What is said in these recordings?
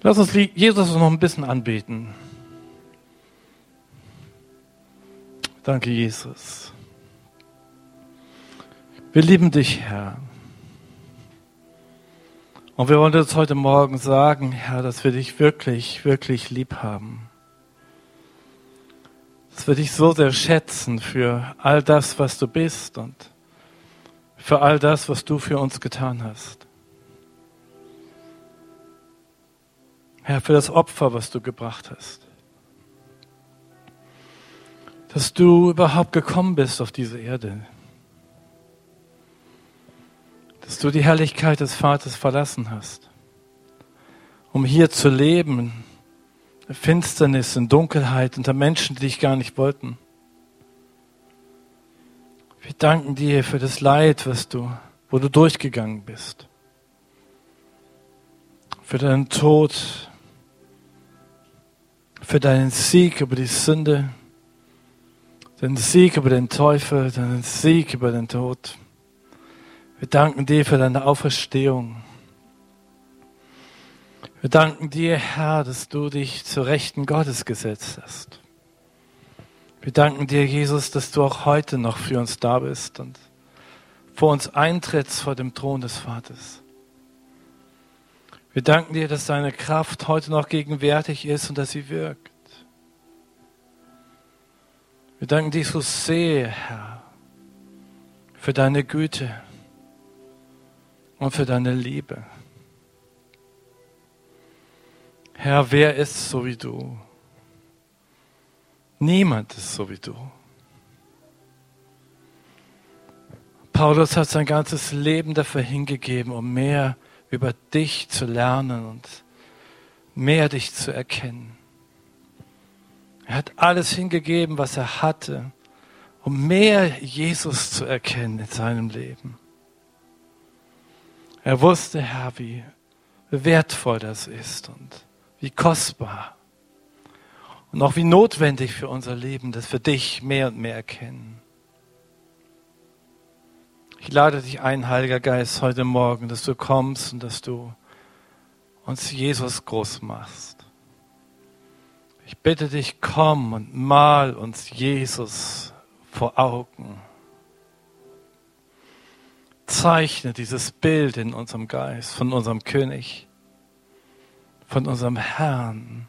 Lass uns Jesus noch ein bisschen anbeten. Danke, Jesus. Wir lieben dich, Herr. Und wir wollen uns heute Morgen sagen, Herr, dass wir dich wirklich, wirklich lieb haben. Dass wir dich so sehr schätzen für all das, was du bist und für all das, was du für uns getan hast. Herr, für das Opfer, was du gebracht hast. Dass du überhaupt gekommen bist auf diese Erde. Dass du die Herrlichkeit des Vaters verlassen hast, um hier zu leben, in Finsternis, in Dunkelheit, unter Menschen, die dich gar nicht wollten. Wir danken dir für das Leid, was du, wo du durchgegangen bist. Für deinen Tod, für deinen Sieg über die Sünde, deinen Sieg über den Teufel, deinen Sieg über den Tod. Wir danken dir für deine Auferstehung. Wir danken dir, Herr, dass du dich zur Rechten Gottes gesetzt hast. Wir danken dir, Jesus, dass du auch heute noch für uns da bist und vor uns eintrittst vor dem Thron des Vaters. Wir danken dir, dass deine Kraft heute noch gegenwärtig ist und dass sie wirkt. Wir danken dir so sehr, Herr, für deine Güte und für deine Liebe. Herr, wer ist so wie du? Niemand ist so wie du. Paulus hat sein ganzes Leben dafür hingegeben, um mehr zu über dich zu lernen und mehr dich zu erkennen. Er hat alles hingegeben, was er hatte, um mehr Jesus zu erkennen in seinem Leben. Er wusste, Herr, wie wertvoll das ist und wie kostbar und auch wie notwendig für unser Leben, dass wir dich mehr und mehr erkennen. Ich lade dich ein, Heiliger Geist, heute Morgen, dass du kommst und dass du uns Jesus groß machst. Ich bitte dich, komm und mal uns Jesus vor Augen. Zeichne dieses Bild in unserem Geist von unserem König, von unserem Herrn,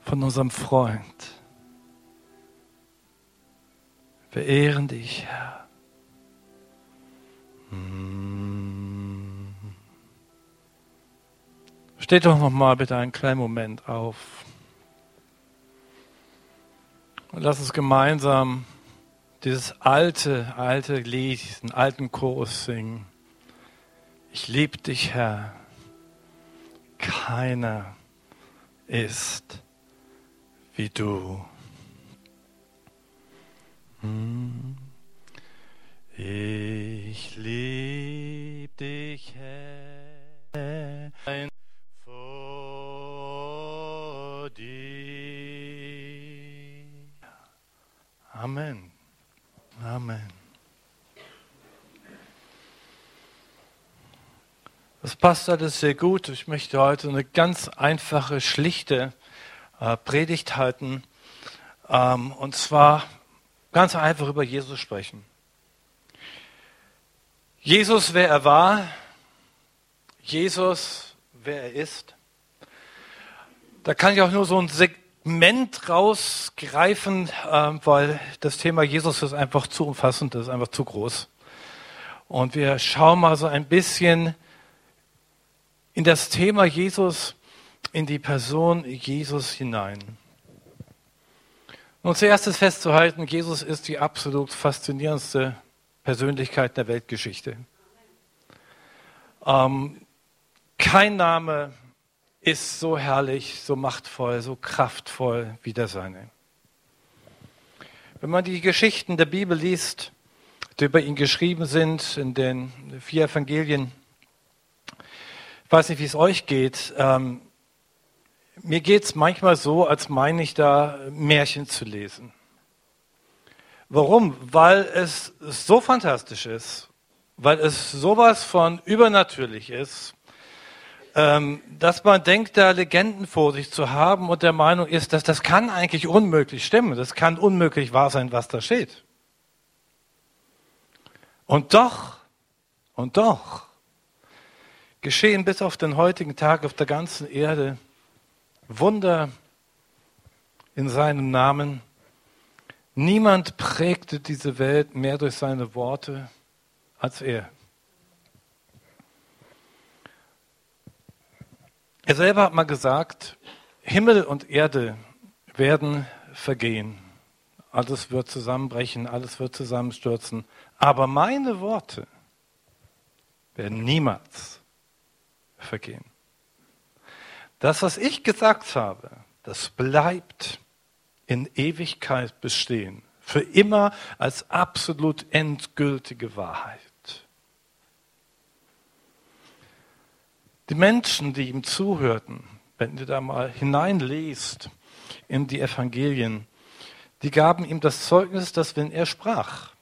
von unserem Freund. Wir ehren dich, Herr. Steht doch noch mal bitte einen kleinen Moment auf. Und lass uns gemeinsam dieses alte, alte Lied, diesen alten Chorus singen. Ich liebe dich, Herr. Keiner ist wie du. Hm. Ich lieb dich, Herr, vor dir. Amen. Amen. Das passt alles sehr gut. Ich möchte heute eine ganz einfache, schlichte äh, Predigt halten. Ähm, und zwar Ganz einfach über Jesus sprechen. Jesus, wer er war, Jesus, wer er ist. Da kann ich auch nur so ein Segment rausgreifen, äh, weil das Thema Jesus ist einfach zu umfassend, das ist einfach zu groß. Und wir schauen mal so ein bisschen in das Thema Jesus, in die Person Jesus hinein. Und zuerst ist festzuhalten, Jesus ist die absolut faszinierendste Persönlichkeit der Weltgeschichte. Ähm, kein Name ist so herrlich, so machtvoll, so kraftvoll wie der seine. Wenn man die Geschichten der Bibel liest, die über ihn geschrieben sind, in den vier Evangelien, ich weiß nicht, wie es euch geht, ähm, mir geht es manchmal so, als meine ich da Märchen zu lesen. Warum? Weil es so fantastisch ist, weil es sowas von übernatürlich ist, ähm, dass man denkt, da Legenden vor sich zu haben und der Meinung ist, dass das kann eigentlich unmöglich stimmen. Das kann unmöglich wahr sein, was da steht. Und doch, und doch, geschehen bis auf den heutigen Tag auf der ganzen Erde Wunder in seinem Namen. Niemand prägte diese Welt mehr durch seine Worte als er. Er selber hat mal gesagt, Himmel und Erde werden vergehen. Alles wird zusammenbrechen, alles wird zusammenstürzen. Aber meine Worte werden niemals vergehen. Das, was ich gesagt habe, das bleibt in Ewigkeit bestehen. Für immer als absolut endgültige Wahrheit. Die Menschen, die ihm zuhörten, wenn ihr da mal hineinlest in die Evangelien, die gaben ihm das Zeugnis, dass wenn er sprach,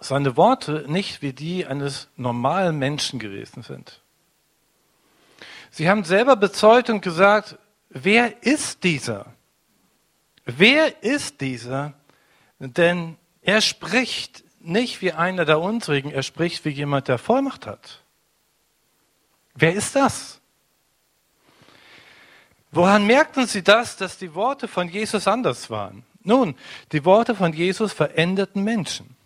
seine Worte nicht wie die eines normalen Menschen gewesen sind. Sie haben selber bezeugt und gesagt, wer ist dieser? Wer ist dieser? Denn er spricht nicht wie einer der unsrigen, er spricht wie jemand, der Vollmacht hat. Wer ist das? Woran merkten sie das, dass die Worte von Jesus anders waren? Nun, die Worte von Jesus veränderten Menschen.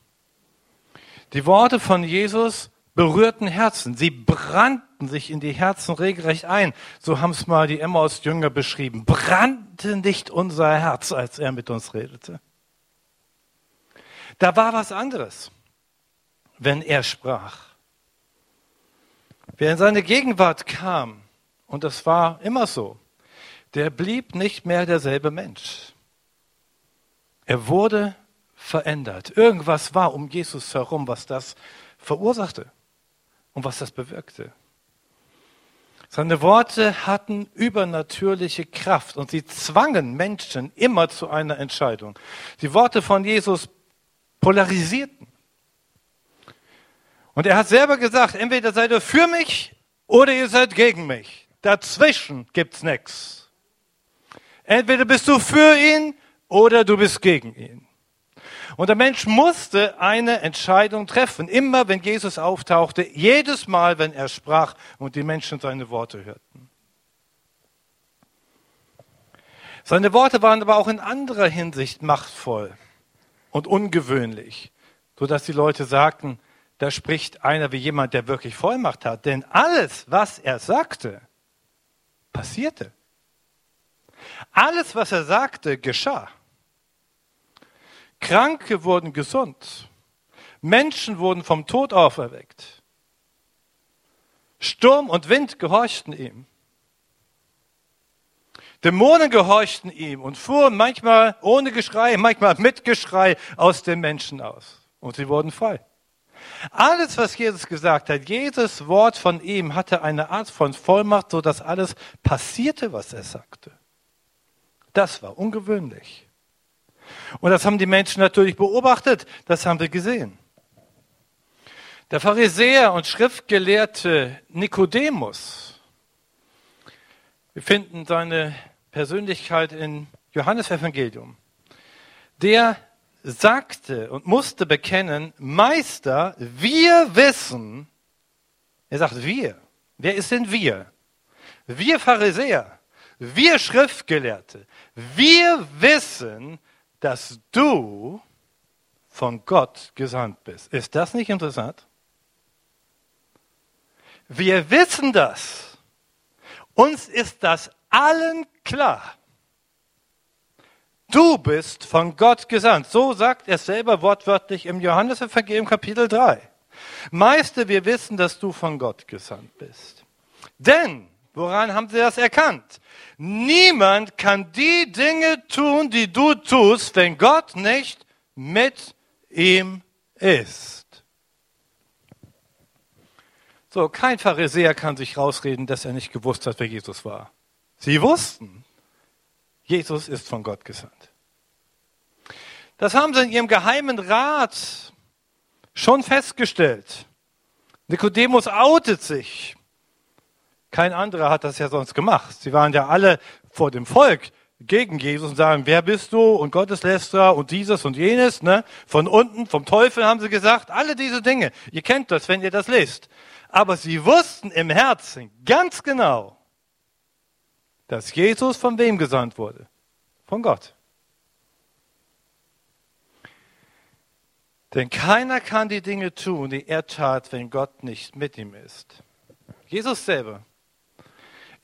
Die Worte von Jesus berührten Herzen. Sie brannten sich in die Herzen regelrecht ein. So haben es mal die Emmaus-Jünger beschrieben. Brannte nicht unser Herz, als er mit uns redete. Da war was anderes, wenn er sprach. Wer in seine Gegenwart kam, und das war immer so, der blieb nicht mehr derselbe Mensch. Er wurde verändert. Irgendwas war um Jesus herum, was das verursachte und was das bewirkte. Seine Worte hatten übernatürliche Kraft und sie zwangen Menschen immer zu einer Entscheidung. Die Worte von Jesus polarisierten. Und er hat selber gesagt, entweder seid ihr für mich oder ihr seid gegen mich. Dazwischen gibt's nichts. Entweder bist du für ihn oder du bist gegen ihn. Und der Mensch musste eine Entscheidung treffen, immer wenn Jesus auftauchte, jedes Mal, wenn er sprach und die Menschen seine Worte hörten. Seine Worte waren aber auch in anderer Hinsicht machtvoll und ungewöhnlich, sodass die Leute sagten, da spricht einer wie jemand, der wirklich Vollmacht hat. Denn alles, was er sagte, passierte. Alles, was er sagte, geschah. Kranke wurden gesund. Menschen wurden vom Tod auferweckt. Sturm und Wind gehorchten ihm. Dämonen gehorchten ihm und fuhren manchmal ohne Geschrei, manchmal mit Geschrei aus den Menschen aus. Und sie wurden frei. Alles, was Jesus gesagt hat, jedes Wort von ihm hatte eine Art von Vollmacht, so dass alles passierte, was er sagte. Das war ungewöhnlich. Und das haben die Menschen natürlich beobachtet, das haben wir gesehen. Der Pharisäer und Schriftgelehrte Nikodemus, wir finden seine Persönlichkeit im Johannesevangelium, der sagte und musste bekennen, Meister, wir wissen, er sagt wir, wer ist denn wir? Wir Pharisäer, wir Schriftgelehrte, wir wissen, dass du von Gott gesandt bist. Ist das nicht interessant? Wir wissen das. Uns ist das allen klar. Du bist von Gott gesandt. So sagt er selber wortwörtlich im Johannesevangelium Kapitel 3. Meister, wir wissen, dass du von Gott gesandt bist. Denn, woran haben sie das erkannt? Niemand kann die Dinge tun, die du tust, wenn Gott nicht mit ihm ist. So, kein Pharisäer kann sich rausreden, dass er nicht gewusst hat, wer Jesus war. Sie wussten, Jesus ist von Gott gesandt. Das haben sie in ihrem geheimen Rat schon festgestellt. Nikodemus outet sich. Kein anderer hat das ja sonst gemacht. Sie waren ja alle vor dem Volk gegen Jesus und sagen, wer bist du und Gotteslästerer und dieses und jenes, ne? Von unten, vom Teufel haben sie gesagt, alle diese Dinge. Ihr kennt das, wenn ihr das lest. Aber sie wussten im Herzen ganz genau, dass Jesus von wem gesandt wurde? Von Gott. Denn keiner kann die Dinge tun, die er tat, wenn Gott nicht mit ihm ist. Jesus selber.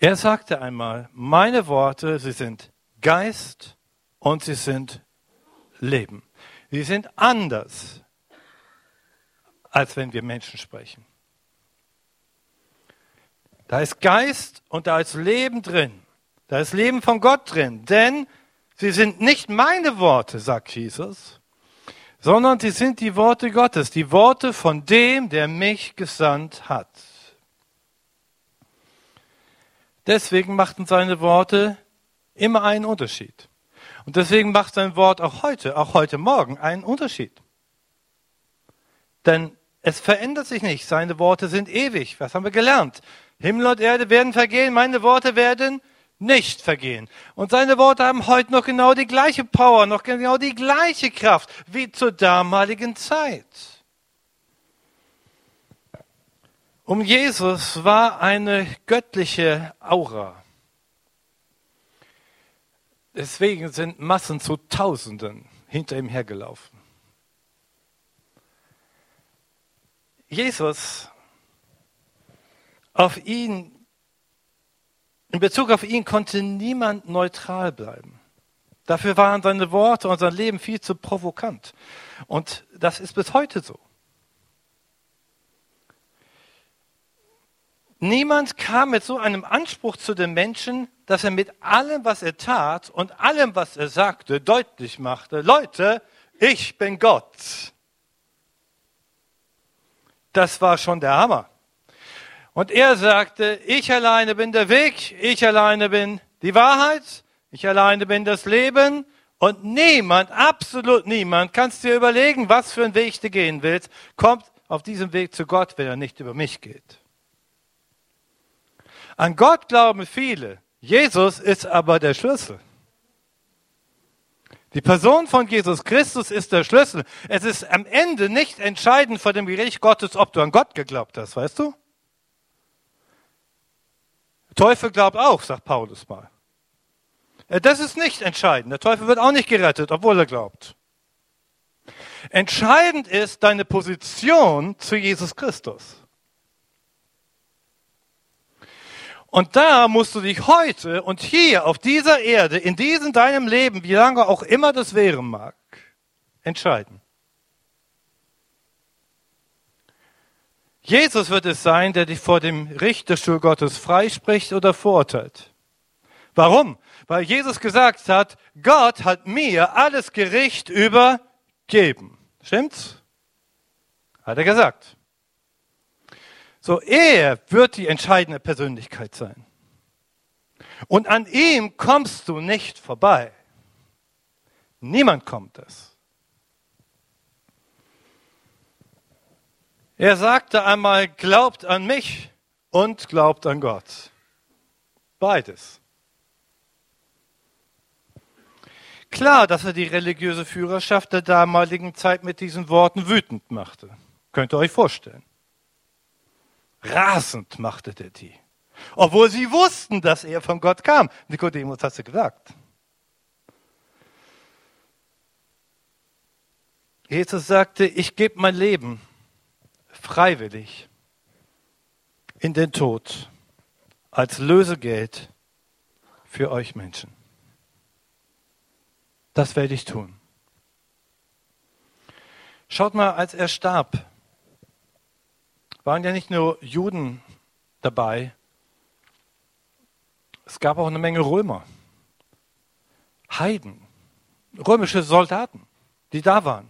Er sagte einmal, meine Worte, sie sind Geist und sie sind Leben. Sie sind anders, als wenn wir Menschen sprechen. Da ist Geist und da ist Leben drin. Da ist Leben von Gott drin. Denn sie sind nicht meine Worte, sagt Jesus, sondern sie sind die Worte Gottes, die Worte von dem, der mich gesandt hat. Deswegen machten seine Worte immer einen Unterschied. Und deswegen macht sein Wort auch heute, auch heute Morgen einen Unterschied. Denn es verändert sich nicht. Seine Worte sind ewig. Was haben wir gelernt? Himmel und Erde werden vergehen, meine Worte werden nicht vergehen. Und seine Worte haben heute noch genau die gleiche Power, noch genau die gleiche Kraft wie zur damaligen Zeit. Um Jesus war eine göttliche Aura. Deswegen sind Massen zu Tausenden hinter ihm hergelaufen. Jesus, auf ihn, in Bezug auf ihn konnte niemand neutral bleiben. Dafür waren seine Worte und sein Leben viel zu provokant. Und das ist bis heute so. Niemand kam mit so einem Anspruch zu den Menschen, dass er mit allem, was er tat und allem, was er sagte, deutlich machte, Leute, ich bin Gott. Das war schon der Hammer. Und er sagte, ich alleine bin der Weg, ich alleine bin die Wahrheit, ich alleine bin das Leben und niemand, absolut niemand, kannst dir überlegen, was für einen Weg du gehen willst, kommt auf diesem Weg zu Gott, wenn er nicht über mich geht. An Gott glauben viele. Jesus ist aber der Schlüssel. Die Person von Jesus Christus ist der Schlüssel. Es ist am Ende nicht entscheidend vor dem Gericht Gottes, ob du an Gott geglaubt hast, weißt du? Teufel glaubt auch, sagt Paulus mal. Äh, das ist nicht entscheidend. Der Teufel wird auch nicht gerettet, obwohl er glaubt. Entscheidend ist deine Position zu Jesus Christus. Und da musst du dich heute und hier auf dieser Erde, in diesem deinem Leben, wie lange auch immer das wären mag, entscheiden. Jesus wird es sein, der dich vor dem Richterstuhl Gottes freispricht oder verurteilt. Warum? Weil Jesus gesagt hat, Gott hat mir alles Gericht übergeben. Stimmt's? Hat er gesagt. So, er wird die entscheidende Persönlichkeit sein. Und an ihm kommst du nicht vorbei. Niemand kommt es. Er sagte einmal, glaubt an mich und glaubt an Gott. Beides. Klar, dass er die religiöse Führerschaft der damaligen Zeit mit diesen Worten wütend machte. Könnt ihr euch vorstellen. Rasend machte der die. Obwohl sie wussten, dass er von Gott kam. Nikodemus hat sie gesagt. Jesus sagte, ich gebe mein Leben freiwillig in den Tod als Lösegeld für euch Menschen. Das werde ich tun. Schaut mal, als er starb, waren ja nicht nur Juden dabei, es gab auch eine Menge Römer, Heiden, römische Soldaten, die da waren,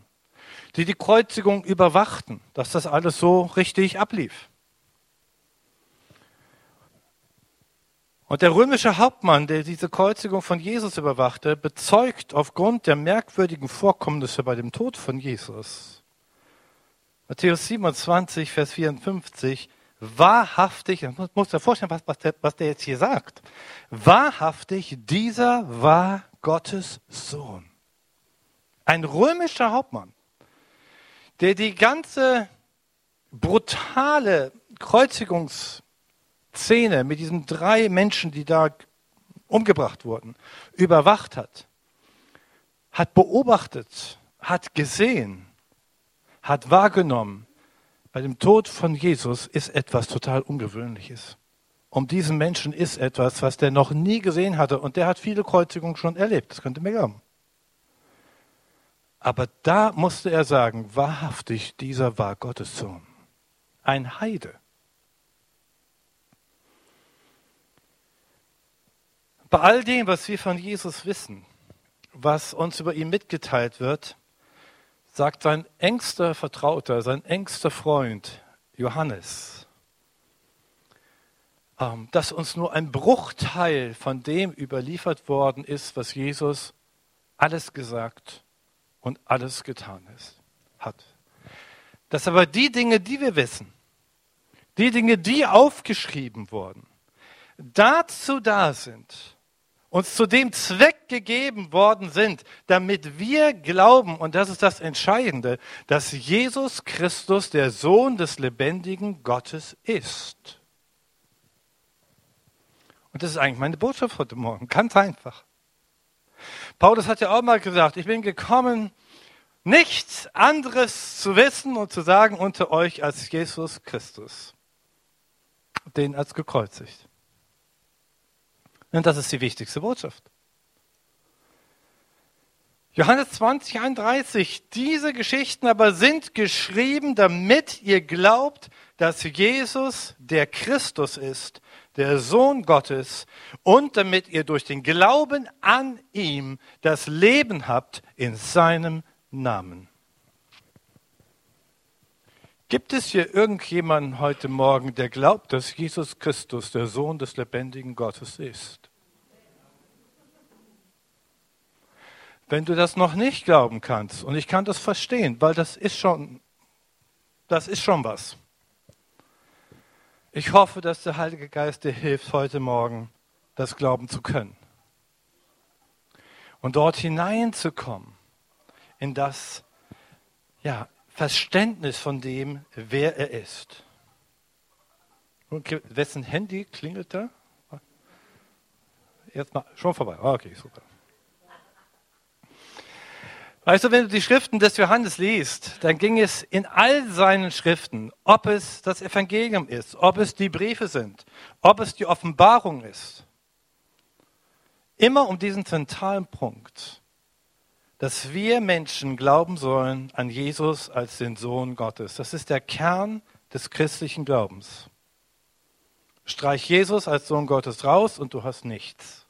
die die Kreuzigung überwachten, dass das alles so richtig ablief. Und der römische Hauptmann, der diese Kreuzigung von Jesus überwachte, bezeugt aufgrund der merkwürdigen Vorkommnisse bei dem Tod von Jesus, Matthäus 27, Vers 54, wahrhaftig, man muss sich vorstellen, was, was, der, was der jetzt hier sagt. Wahrhaftig, dieser war Gottes Sohn. Ein römischer Hauptmann, der die ganze brutale Kreuzigungsszene mit diesen drei Menschen, die da umgebracht wurden, überwacht hat, hat beobachtet, hat gesehen, hat wahrgenommen, bei dem Tod von Jesus ist etwas total Ungewöhnliches. Um diesen Menschen ist etwas, was der noch nie gesehen hatte. Und der hat viele Kreuzigungen schon erlebt. Das könnte mir glauben. Aber da musste er sagen, wahrhaftig, dieser war Gottes Sohn. Ein Heide. Bei all dem, was wir von Jesus wissen, was uns über ihn mitgeteilt wird, sagt sein engster Vertrauter, sein engster Freund Johannes, ähm, dass uns nur ein Bruchteil von dem überliefert worden ist, was Jesus alles gesagt und alles getan ist, hat. Dass aber die Dinge, die wir wissen, die Dinge, die aufgeschrieben wurden, dazu da sind, uns zu dem Zweck gegeben worden sind, damit wir glauben, und das ist das Entscheidende, dass Jesus Christus der Sohn des lebendigen Gottes ist. Und das ist eigentlich meine Botschaft heute Morgen, ganz einfach. Paulus hat ja auch mal gesagt, ich bin gekommen, nichts anderes zu wissen und zu sagen unter euch als Jesus Christus, den als gekreuzigt. Und das ist die wichtigste Botschaft. Johannes 20, 31. Diese Geschichten aber sind geschrieben, damit ihr glaubt, dass Jesus der Christus ist, der Sohn Gottes, und damit ihr durch den Glauben an ihm das Leben habt in seinem Namen. Gibt es hier irgendjemanden heute Morgen, der glaubt, dass Jesus Christus der Sohn des lebendigen Gottes ist? Wenn du das noch nicht glauben kannst, und ich kann das verstehen, weil das ist schon, das ist schon was. Ich hoffe, dass der Heilige Geist dir hilft, heute Morgen das glauben zu können. Und dort hineinzukommen in das, ja, Verständnis von dem, wer er ist. Okay, wessen Handy klingelt da? Jetzt mal, schon vorbei. Ah, okay, super. Weißt du, wenn du die Schriften des Johannes liest, dann ging es in all seinen Schriften, ob es das Evangelium ist, ob es die Briefe sind, ob es die Offenbarung ist, immer um diesen zentralen Punkt dass wir Menschen glauben sollen an Jesus als den Sohn Gottes. Das ist der Kern des christlichen Glaubens. Streich Jesus als Sohn Gottes raus und du hast nichts.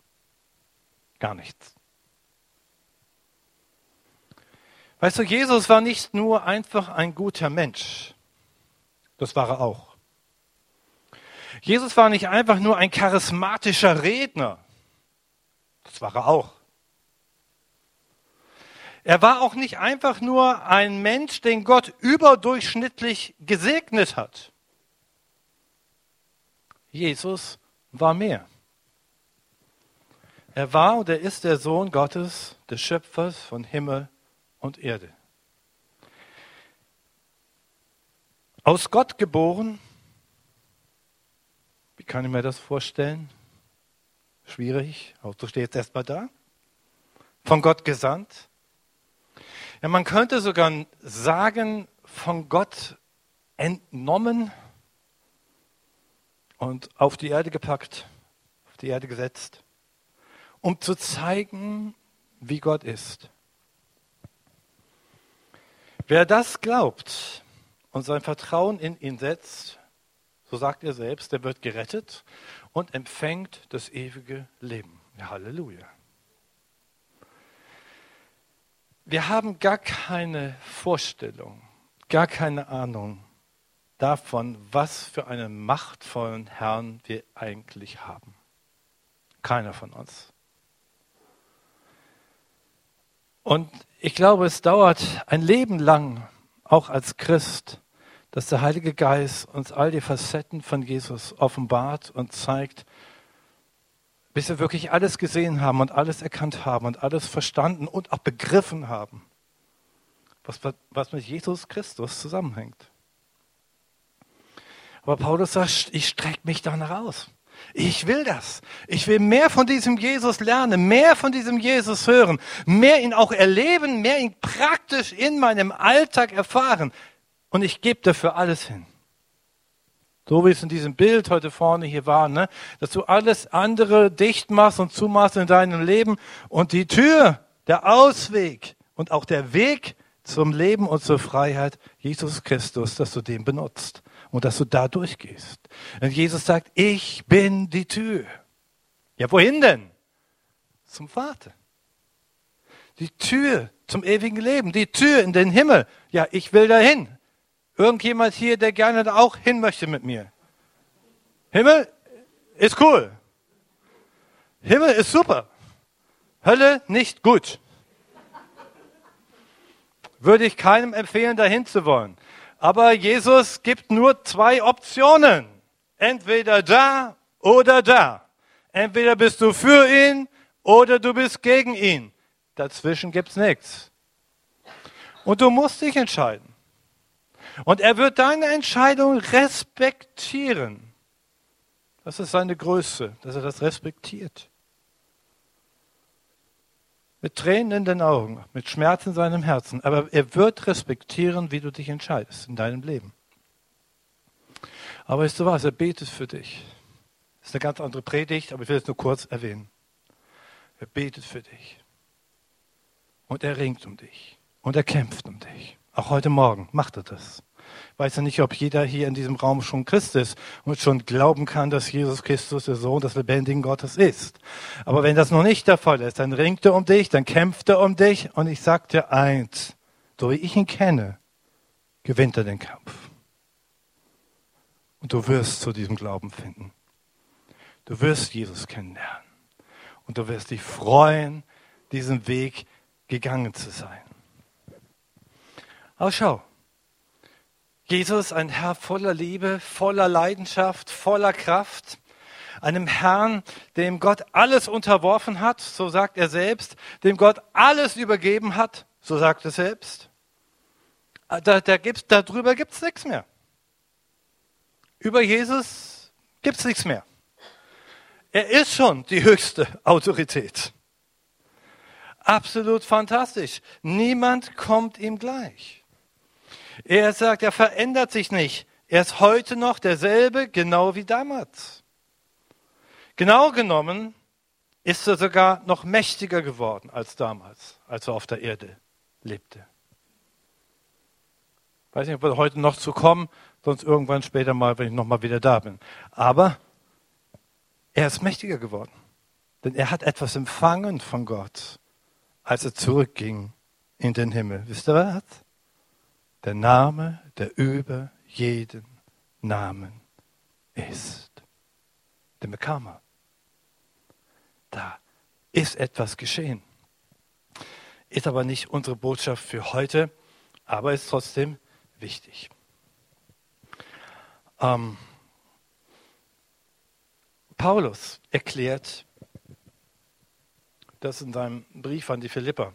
Gar nichts. Weißt du, Jesus war nicht nur einfach ein guter Mensch. Das war er auch. Jesus war nicht einfach nur ein charismatischer Redner. Das war er auch. Er war auch nicht einfach nur ein Mensch, den Gott überdurchschnittlich gesegnet hat. Jesus war mehr. Er war und er ist der Sohn Gottes, des Schöpfers von Himmel und Erde. Aus Gott geboren, wie kann ich mir das vorstellen? Schwierig, Auto steht jetzt erstmal da. Von Gott gesandt, ja, man könnte sogar sagen, von Gott entnommen und auf die Erde gepackt, auf die Erde gesetzt, um zu zeigen, wie Gott ist. Wer das glaubt und sein Vertrauen in ihn setzt, so sagt er selbst, der wird gerettet und empfängt das ewige Leben. Ja, Halleluja. Wir haben gar keine Vorstellung, gar keine Ahnung davon, was für einen machtvollen Herrn wir eigentlich haben. Keiner von uns. Und ich glaube, es dauert ein Leben lang, auch als Christ, dass der Heilige Geist uns all die Facetten von Jesus offenbart und zeigt, bis wir wirklich alles gesehen haben und alles erkannt haben und alles verstanden und auch begriffen haben, was, was mit Jesus Christus zusammenhängt. Aber Paulus sagt, ich strecke mich danach aus. Ich will das. Ich will mehr von diesem Jesus lernen, mehr von diesem Jesus hören, mehr ihn auch erleben, mehr ihn praktisch in meinem Alltag erfahren. Und ich gebe dafür alles hin. So wie es in diesem Bild heute vorne hier war, ne? dass du alles andere dicht machst und zumachst in deinem Leben und die Tür, der Ausweg und auch der Weg zum Leben und zur Freiheit, Jesus Christus, dass du den benutzt und dass du da durchgehst. Und Jesus sagt, ich bin die Tür. Ja, wohin denn? Zum Vater. Die Tür zum ewigen Leben, die Tür in den Himmel. Ja, ich will dahin. Irgendjemand hier, der gerne da auch hin möchte mit mir. Himmel ist cool. Himmel ist super. Hölle nicht gut. Würde ich keinem empfehlen, dahin zu wollen. Aber Jesus gibt nur zwei Optionen. Entweder da oder da. Entweder bist du für ihn oder du bist gegen ihn. Dazwischen gibt's nichts. Und du musst dich entscheiden. Und er wird deine Entscheidung respektieren. Das ist seine Größe, dass er das respektiert mit Tränen in den Augen, mit Schmerz in seinem Herzen, aber er wird respektieren, wie du dich entscheidest in deinem Leben. Aber weißt du was, er betet für dich. Das ist eine ganz andere Predigt, aber ich will es nur kurz erwähnen. Er betet für dich. Und er ringt um dich. Und er kämpft um dich. Auch heute Morgen macht er das weiß ja nicht, ob jeder hier in diesem Raum schon Christ ist und schon glauben kann, dass Jesus Christus der Sohn des lebendigen Gottes ist. Aber wenn das noch nicht der Fall ist, dann ringt er um dich, dann kämpft er um dich und ich sag dir eins, so wie ich ihn kenne, gewinnt er den Kampf. Und du wirst zu diesem Glauben finden. Du wirst Jesus kennenlernen. Und du wirst dich freuen, diesen Weg gegangen zu sein. Aber schau, Jesus, ein Herr voller Liebe, voller Leidenschaft, voller Kraft, einem Herrn, dem Gott alles unterworfen hat, so sagt er selbst, dem Gott alles übergeben hat, so sagt er selbst. Da, da gibt's, darüber gibt es nichts mehr. Über Jesus gibt es nichts mehr. Er ist schon die höchste Autorität. Absolut fantastisch. Niemand kommt ihm gleich. Er sagt, er verändert sich nicht. Er ist heute noch derselbe, genau wie damals. Genau genommen ist er sogar noch mächtiger geworden als damals, als er auf der Erde lebte. Ich weiß nicht, ob wir heute noch zu kommen, sonst irgendwann später mal, wenn ich nochmal wieder da bin. Aber er ist mächtiger geworden. Denn er hat etwas empfangen von Gott, als er zurückging in den Himmel. Wisst ihr was? Der Name, der über jeden Namen ist. Den bekam er. Da ist etwas geschehen. Ist aber nicht unsere Botschaft für heute, aber ist trotzdem wichtig. Ähm, Paulus erklärt das in seinem Brief an die Philipper.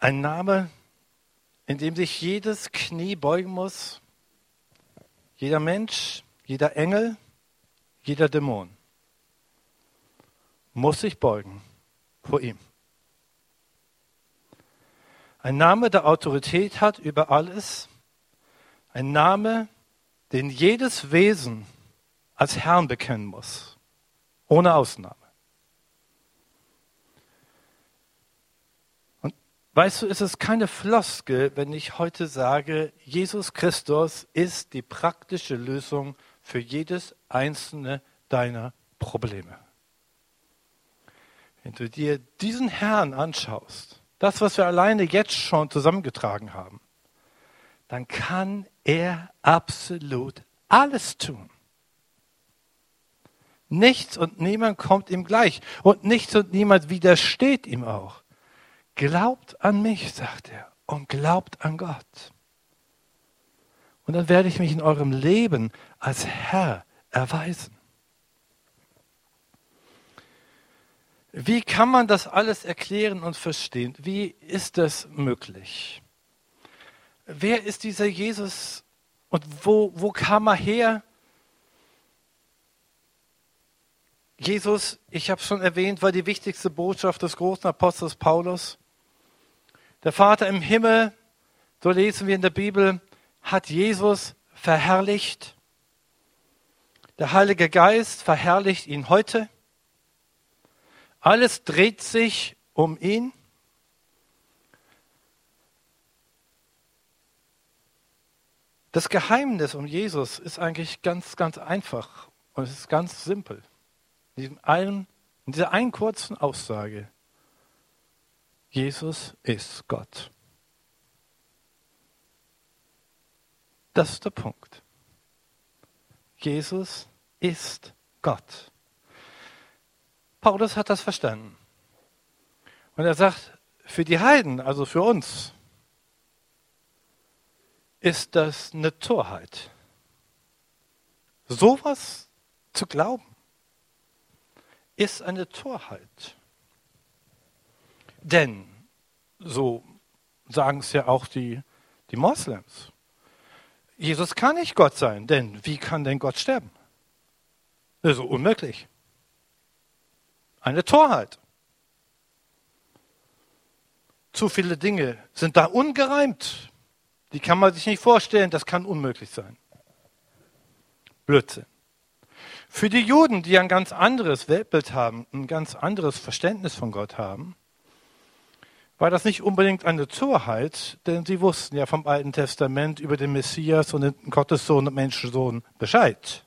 Ein Name, in dem sich jedes Knie beugen muss, jeder Mensch, jeder Engel, jeder Dämon muss sich beugen vor ihm. Ein Name, der Autorität hat über alles. Ein Name, den jedes Wesen als Herrn bekennen muss. Ohne Ausnahme. Weißt du, es ist keine Floskel, wenn ich heute sage, Jesus Christus ist die praktische Lösung für jedes einzelne deiner Probleme. Wenn du dir diesen Herrn anschaust, das, was wir alleine jetzt schon zusammengetragen haben, dann kann er absolut alles tun. Nichts und niemand kommt ihm gleich und nichts und niemand widersteht ihm auch. Glaubt an mich, sagt er, und glaubt an Gott. Und dann werde ich mich in eurem Leben als Herr erweisen. Wie kann man das alles erklären und verstehen? Wie ist das möglich? Wer ist dieser Jesus und wo, wo kam er her? Jesus, ich habe es schon erwähnt, war die wichtigste Botschaft des großen Apostels Paulus. Der Vater im Himmel, so lesen wir in der Bibel, hat Jesus verherrlicht. Der Heilige Geist verherrlicht ihn heute. Alles dreht sich um ihn. Das Geheimnis um Jesus ist eigentlich ganz, ganz einfach und es ist ganz simpel. In, diesem einen, in dieser einen kurzen Aussage. Jesus ist Gott. Das ist der Punkt. Jesus ist Gott. Paulus hat das verstanden. Und er sagt, für die Heiden, also für uns, ist das eine Torheit. Sowas zu glauben, ist eine Torheit. Denn, so sagen es ja auch die, die Moslems, Jesus kann nicht Gott sein, denn wie kann denn Gott sterben? Ist unmöglich. Eine Torheit. Zu viele Dinge sind da ungereimt. Die kann man sich nicht vorstellen, das kann unmöglich sein. Blödsinn. Für die Juden, die ein ganz anderes Weltbild haben, ein ganz anderes Verständnis von Gott haben, war das nicht unbedingt eine Torheit, denn sie wussten ja vom Alten Testament über den Messias und den Gottessohn und Menschensohn Bescheid.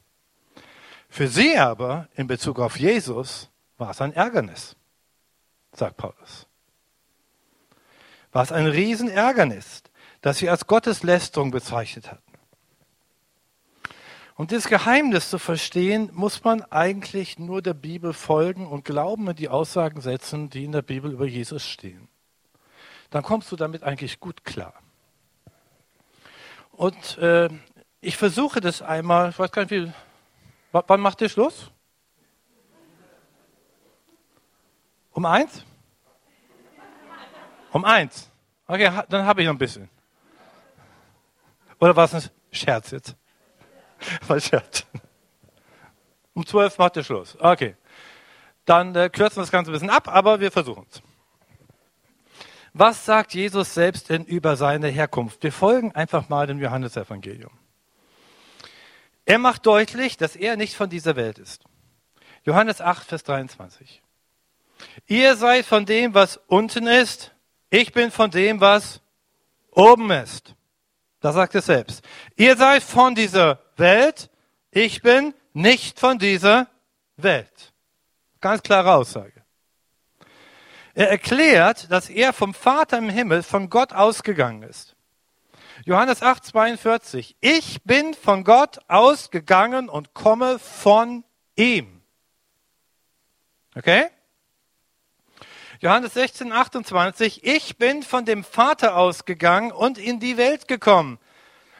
Für sie aber in Bezug auf Jesus war es ein Ärgernis, sagt Paulus. War es ein Riesenärgernis, das sie als Gotteslästerung bezeichnet hatten. Um dieses Geheimnis zu verstehen, muss man eigentlich nur der Bibel folgen und Glauben in die Aussagen setzen, die in der Bibel über Jesus stehen. Dann kommst du damit eigentlich gut klar. Und äh, ich versuche das einmal, ich weiß gar nicht, wie, wann macht ihr Schluss? Um eins? Um eins. Okay, dann habe ich noch ein bisschen. Oder war es ein Scherz jetzt? War Scherz. Um zwölf macht der Schluss. Okay. Dann äh, kürzen wir das Ganze ein bisschen ab, aber wir versuchen es. Was sagt Jesus selbst denn über seine Herkunft? Wir folgen einfach mal dem Johannesevangelium. Er macht deutlich, dass er nicht von dieser Welt ist. Johannes 8, Vers 23. Ihr seid von dem, was unten ist. Ich bin von dem, was oben ist. Das sagt er selbst. Ihr seid von dieser Welt. Ich bin nicht von dieser Welt. Ganz klare Aussage. Er erklärt, dass er vom Vater im Himmel, von Gott ausgegangen ist. Johannes 8, 42. Ich bin von Gott ausgegangen und komme von ihm. Okay? Johannes 16, 28, ich bin von dem Vater ausgegangen und in die Welt gekommen.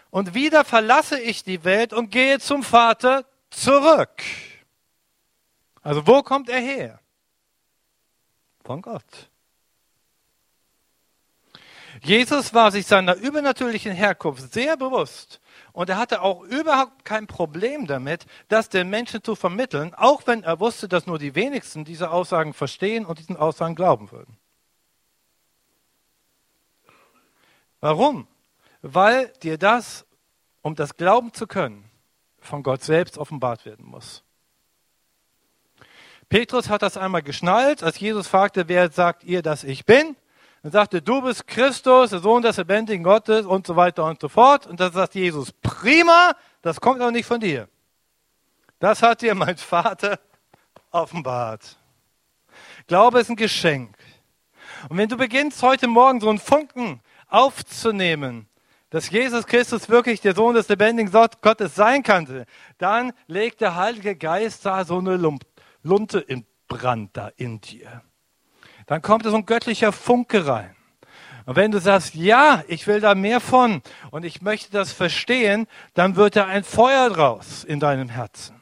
Und wieder verlasse ich die Welt und gehe zum Vater zurück. Also wo kommt er her? Von Gott. Jesus war sich seiner übernatürlichen Herkunft sehr bewusst und er hatte auch überhaupt kein Problem damit, das den Menschen zu vermitteln, auch wenn er wusste, dass nur die wenigsten diese Aussagen verstehen und diesen Aussagen glauben würden. Warum? Weil dir das, um das glauben zu können, von Gott selbst offenbart werden muss. Petrus hat das einmal geschnallt, als Jesus fragte, wer sagt ihr, dass ich bin? Dann sagte, du bist Christus, der Sohn des lebendigen Gottes und so weiter und so fort. Und dann sagt Jesus, prima, das kommt auch nicht von dir. Das hat dir mein Vater offenbart. Glaube ist ein Geschenk. Und wenn du beginnst heute Morgen so einen Funken aufzunehmen, dass Jesus Christus wirklich der Sohn des lebendigen Gottes sein kannte, dann legt der Heilige Geist da so eine Lunte in Brand da in dir dann kommt so ein göttlicher Funke rein. Und wenn du sagst, ja, ich will da mehr von und ich möchte das verstehen, dann wird da ein Feuer draus in deinem Herzen.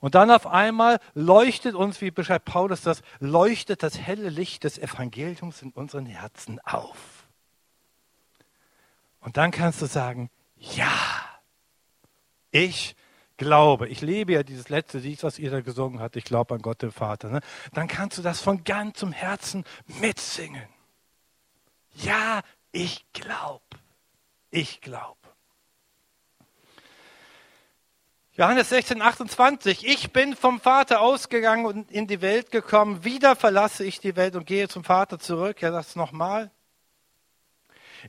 Und dann auf einmal leuchtet uns, wie beschreibt Paulus das, leuchtet das helle Licht des Evangeliums in unseren Herzen auf. Und dann kannst du sagen, ja, ich glaube. Ich lebe ja dieses letzte Lied, was ihr da gesungen habt, ich glaube an Gott den Vater. Ne? Dann kannst du das von ganzem Herzen mitsingen. Ja, ich glaube. Ich glaube. Johannes 16, 28. Ich bin vom Vater ausgegangen und in die Welt gekommen. Wieder verlasse ich die Welt und gehe zum Vater zurück. Sagt es nochmal.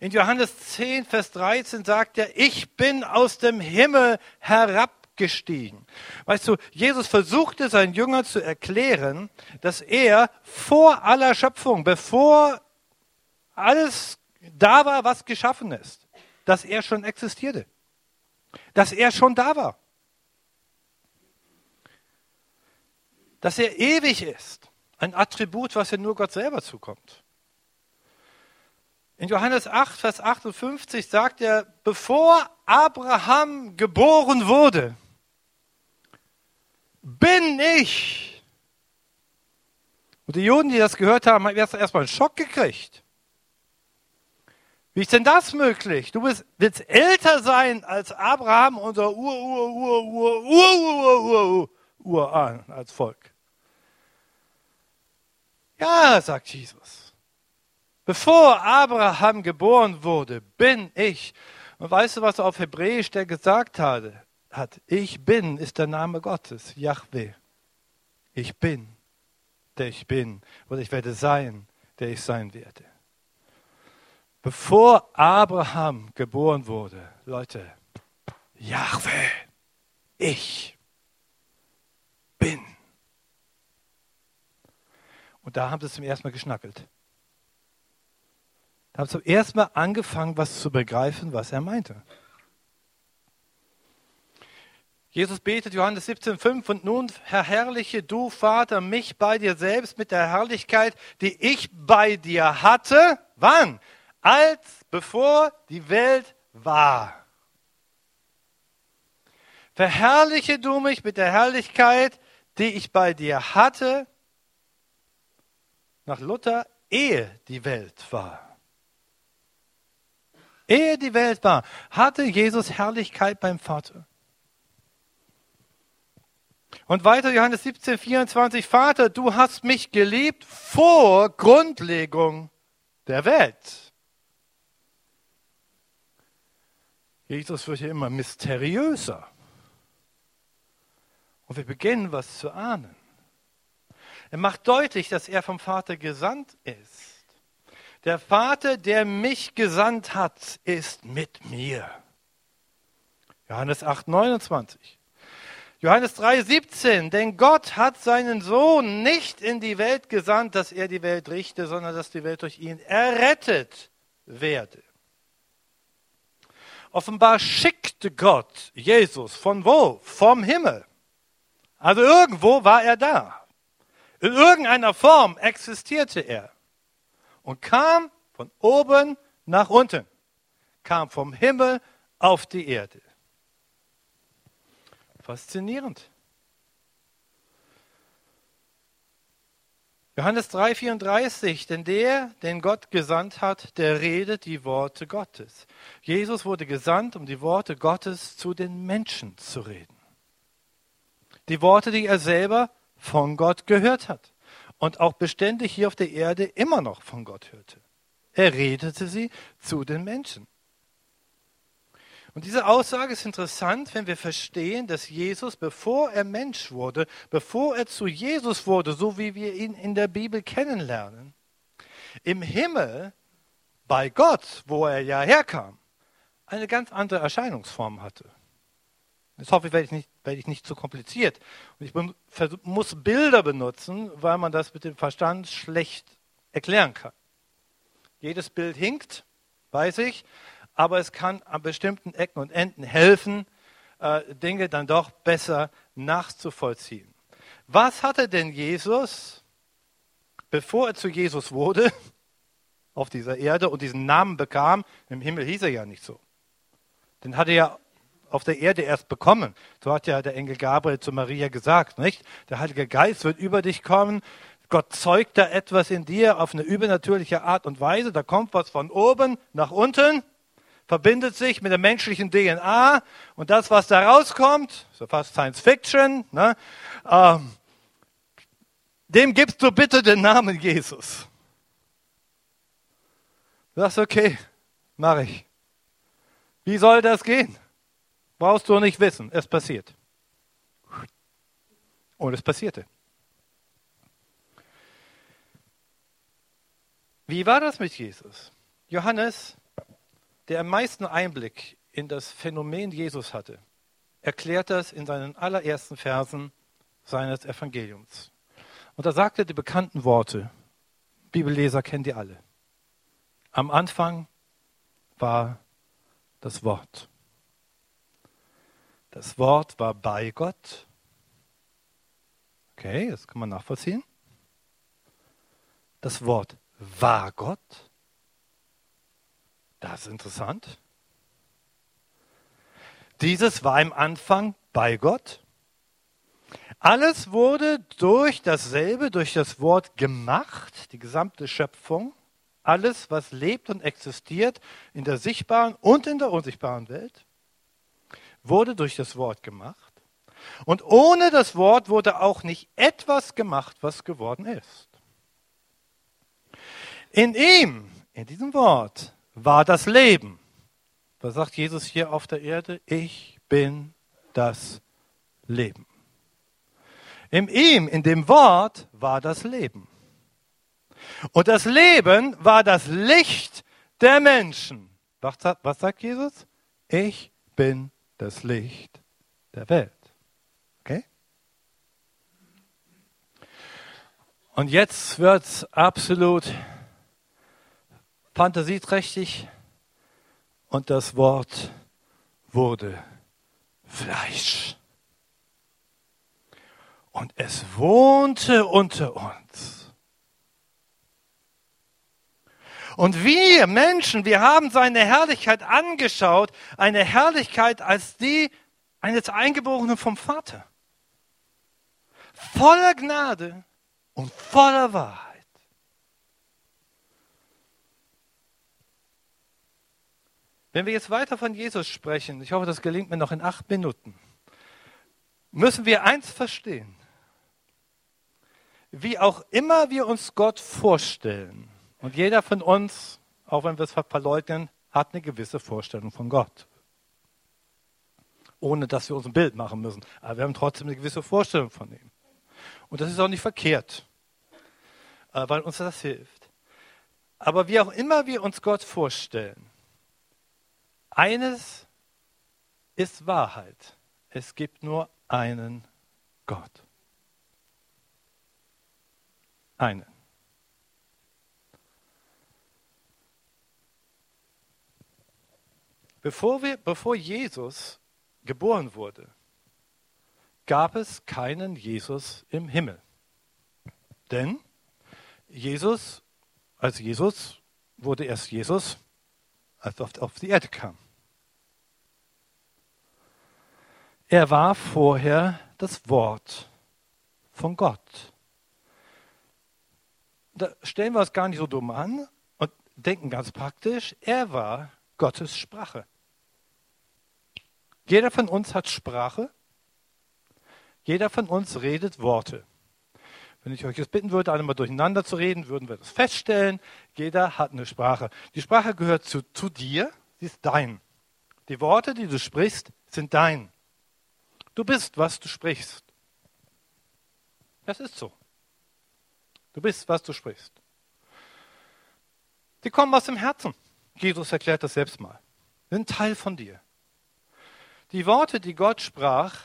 In Johannes 10, Vers 13 sagt er, ich bin aus dem Himmel herabgestiegen. Weißt du, Jesus versuchte seinen Jüngern zu erklären, dass er vor aller Schöpfung, bevor alles da war, was geschaffen ist, dass er schon existierte. Dass er schon da war. dass er ewig ist. Ein Attribut, was ja nur Gott selber zukommt. In Johannes 8, Vers 58 sagt er, bevor Abraham geboren wurde, bin ich. Und die Juden, die das gehört haben, haben erstmal einen Schock gekriegt. Wie ist denn das möglich? Du willst, willst älter sein als Abraham, unser Ur, Ur, Ur, Ur, Ur, Ur, Ur, Ur, Urahn als Volk. Ja, sagt Jesus. Bevor Abraham geboren wurde, bin ich. Und weißt du, was er auf Hebräisch der gesagt hatte? Hat, ich bin ist der Name Gottes, Yahweh. Ich bin, der ich bin. Oder ich werde sein, der ich sein werde. Bevor Abraham geboren wurde, Leute, Yahweh, ich bin. Und da haben sie zum ersten Mal geschnackelt. Da haben sie zum ersten Mal angefangen, was zu begreifen, was er meinte. Jesus betet Johannes 17,5 und nun verherrliche du, Vater, mich bei dir selbst mit der Herrlichkeit, die ich bei dir hatte. Wann? Als bevor die Welt war. Verherrliche du mich mit der Herrlichkeit, die ich bei dir hatte, nach Luther, ehe die Welt war. Ehe die Welt war, hatte Jesus Herrlichkeit beim Vater. Und weiter Johannes 17, 24, Vater, du hast mich geliebt vor Grundlegung der Welt. Jesus wird hier immer mysteriöser. Und wir beginnen was zu ahnen. Er macht deutlich, dass er vom Vater gesandt ist. Der Vater, der mich gesandt hat, ist mit mir. Johannes 8, 29. Johannes 3, 17. Denn Gott hat seinen Sohn nicht in die Welt gesandt, dass er die Welt richte, sondern dass die Welt durch ihn errettet werde. Offenbar schickte Gott Jesus von wo? Vom Himmel. Also irgendwo war er da. In irgendeiner Form existierte er und kam von oben nach unten, kam vom Himmel auf die Erde. Faszinierend. Johannes 3:34, denn der, den Gott gesandt hat, der redet die Worte Gottes. Jesus wurde gesandt, um die Worte Gottes zu den Menschen zu reden. Die Worte, die er selber von Gott gehört hat und auch beständig hier auf der Erde immer noch von Gott hörte. Er redete sie zu den Menschen. Und diese Aussage ist interessant, wenn wir verstehen, dass Jesus, bevor er Mensch wurde, bevor er zu Jesus wurde, so wie wir ihn in der Bibel kennenlernen, im Himmel bei Gott, wo er ja herkam, eine ganz andere Erscheinungsform hatte. Das hoffe ich, werde ich nicht, werde ich nicht zu kompliziert. Und ich muss Bilder benutzen, weil man das mit dem Verstand schlecht erklären kann. Jedes Bild hinkt, weiß ich, aber es kann an bestimmten Ecken und Enden helfen, äh, Dinge dann doch besser nachzuvollziehen. Was hatte denn Jesus, bevor er zu Jesus wurde? auf dieser Erde und diesen Namen bekam. Im Himmel hieß er ja nicht so. Den hat er ja auf der Erde erst bekommen. So hat ja der Engel Gabriel zu Maria gesagt, nicht? Der Heilige Geist wird über dich kommen. Gott zeugt da etwas in dir auf eine übernatürliche Art und Weise. Da kommt was von oben nach unten, verbindet sich mit der menschlichen DNA und das, was da rauskommt, so fast Science Fiction, ne? Ähm, dem gibst du bitte den Namen Jesus. Du sagst, okay, mache ich. Wie soll das gehen? Brauchst du nicht wissen, es passiert. Und es passierte. Wie war das mit Jesus? Johannes, der am meisten Einblick in das Phänomen Jesus hatte, erklärt das in seinen allerersten Versen seines Evangeliums. Und da sagt er die bekannten Worte. Bibelleser kennen die alle. Am Anfang war das Wort. Das Wort war bei Gott. Okay, das kann man nachvollziehen. Das Wort war Gott. Das ist interessant. Dieses war im Anfang bei Gott. Alles wurde durch dasselbe, durch das Wort gemacht, die gesamte Schöpfung. Alles, was lebt und existiert in der sichtbaren und in der unsichtbaren Welt, wurde durch das Wort gemacht. Und ohne das Wort wurde auch nicht etwas gemacht, was geworden ist. In ihm, in diesem Wort, war das Leben. Was sagt Jesus hier auf der Erde? Ich bin das Leben. In ihm, in dem Wort, war das Leben. Und das Leben war das Licht der Menschen. Was, was sagt Jesus? Ich bin das Licht der Welt. Okay? Und jetzt wird es absolut fantasieträchtig und das Wort wurde Fleisch und es wohnte unter uns. Und wir Menschen, wir haben seine Herrlichkeit angeschaut, eine Herrlichkeit als die eines Eingeborenen vom Vater. Voller Gnade und voller Wahrheit. Wenn wir jetzt weiter von Jesus sprechen, ich hoffe, das gelingt mir noch in acht Minuten, müssen wir eins verstehen wie auch immer wir uns Gott vorstellen, und jeder von uns, auch wenn wir es verleugnen, hat eine gewisse Vorstellung von Gott. Ohne dass wir uns ein Bild machen müssen. Aber wir haben trotzdem eine gewisse Vorstellung von ihm. Und das ist auch nicht verkehrt, äh, weil uns das hilft. Aber wie auch immer wir uns Gott vorstellen, eines ist Wahrheit. Es gibt nur einen Gott einen. Bevor, wir, bevor Jesus geboren wurde, gab es keinen Jesus im Himmel. Denn Jesus, als Jesus, wurde erst Jesus, als er auf die Erde kam. Er war vorher das Wort von Gott da stellen wir es gar nicht so dumm an und denken ganz praktisch, er war Gottes Sprache. Jeder von uns hat Sprache. Jeder von uns redet Worte. Wenn ich euch jetzt bitten würde, alle mal durcheinander zu reden, würden wir das feststellen. Jeder hat eine Sprache. Die Sprache gehört zu, zu dir, sie ist dein. Die Worte, die du sprichst, sind dein. Du bist, was du sprichst. Das ist so. Du bist, was du sprichst. Die kommen aus dem Herzen. Jesus erklärt das selbst mal. Sind Teil von dir. Die Worte, die Gott sprach,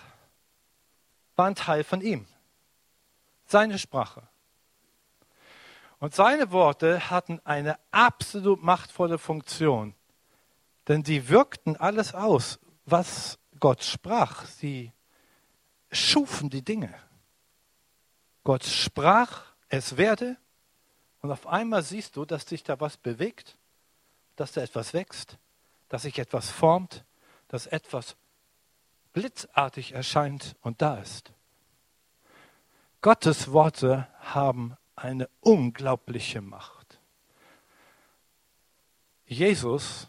waren Teil von ihm. Seine Sprache. Und seine Worte hatten eine absolut machtvolle Funktion. Denn sie wirkten alles aus, was Gott sprach. Sie schufen die Dinge. Gott sprach es werde Und auf einmal siehst du, dass sich da was bewegt, dass da etwas wächst, dass sich etwas formt, dass etwas blitzartig erscheint und da ist. Gottes Worte haben eine unglaubliche Macht. Jesus,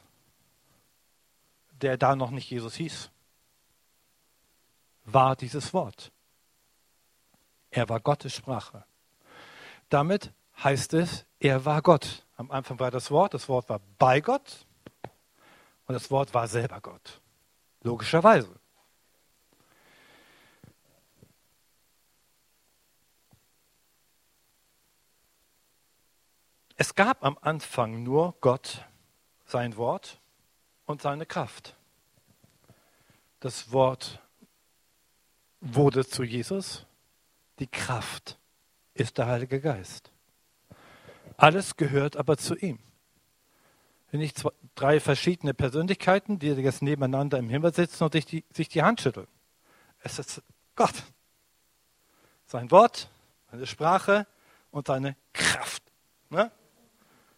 der da noch nicht Jesus hieß, war dieses Wort. Er war Gottes Sprache. Damit heißt es, er war Gott. Am Anfang war das Wort, das Wort war bei Gott und das Wort war selber Gott. Logischerweise. Es gab am Anfang nur Gott, sein Wort und seine Kraft. Das Wort wurde zu Jesus, die Kraft ist der Heilige Geist. Alles gehört aber zu ihm. Wenn nicht zwei, drei verschiedene Persönlichkeiten, die jetzt nebeneinander im Himmel sitzen und sich die, sich die Hand schütteln. Es ist Gott. Sein Wort, seine Sprache und seine Kraft. Ne?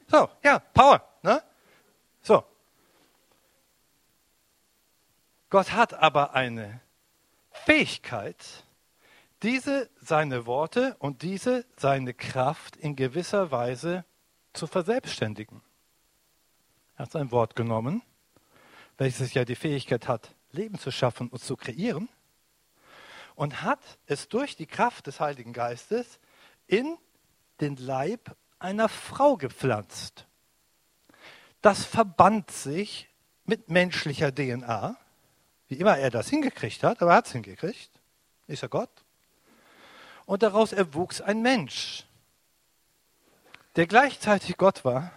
So, ja, Power. Ne? So. Gott hat aber eine Fähigkeit, diese seine Worte und diese seine Kraft in gewisser Weise zu verselbstständigen. Er hat sein Wort genommen, welches ja die Fähigkeit hat, Leben zu schaffen und zu kreieren, und hat es durch die Kraft des Heiligen Geistes in den Leib einer Frau gepflanzt. Das verband sich mit menschlicher DNA, wie immer er das hingekriegt hat, aber er hat es hingekriegt, ist er Gott. Und daraus erwuchs ein Mensch, der gleichzeitig Gott war,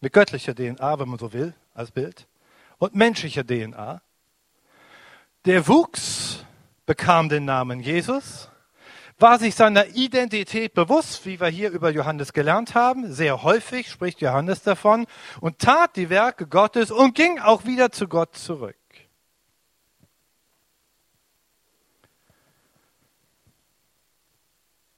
mit göttlicher DNA, wenn man so will, als Bild, und menschlicher DNA. Der wuchs, bekam den Namen Jesus war sich seiner Identität bewusst, wie wir hier über Johannes gelernt haben. Sehr häufig spricht Johannes davon und tat die Werke Gottes und ging auch wieder zu Gott zurück.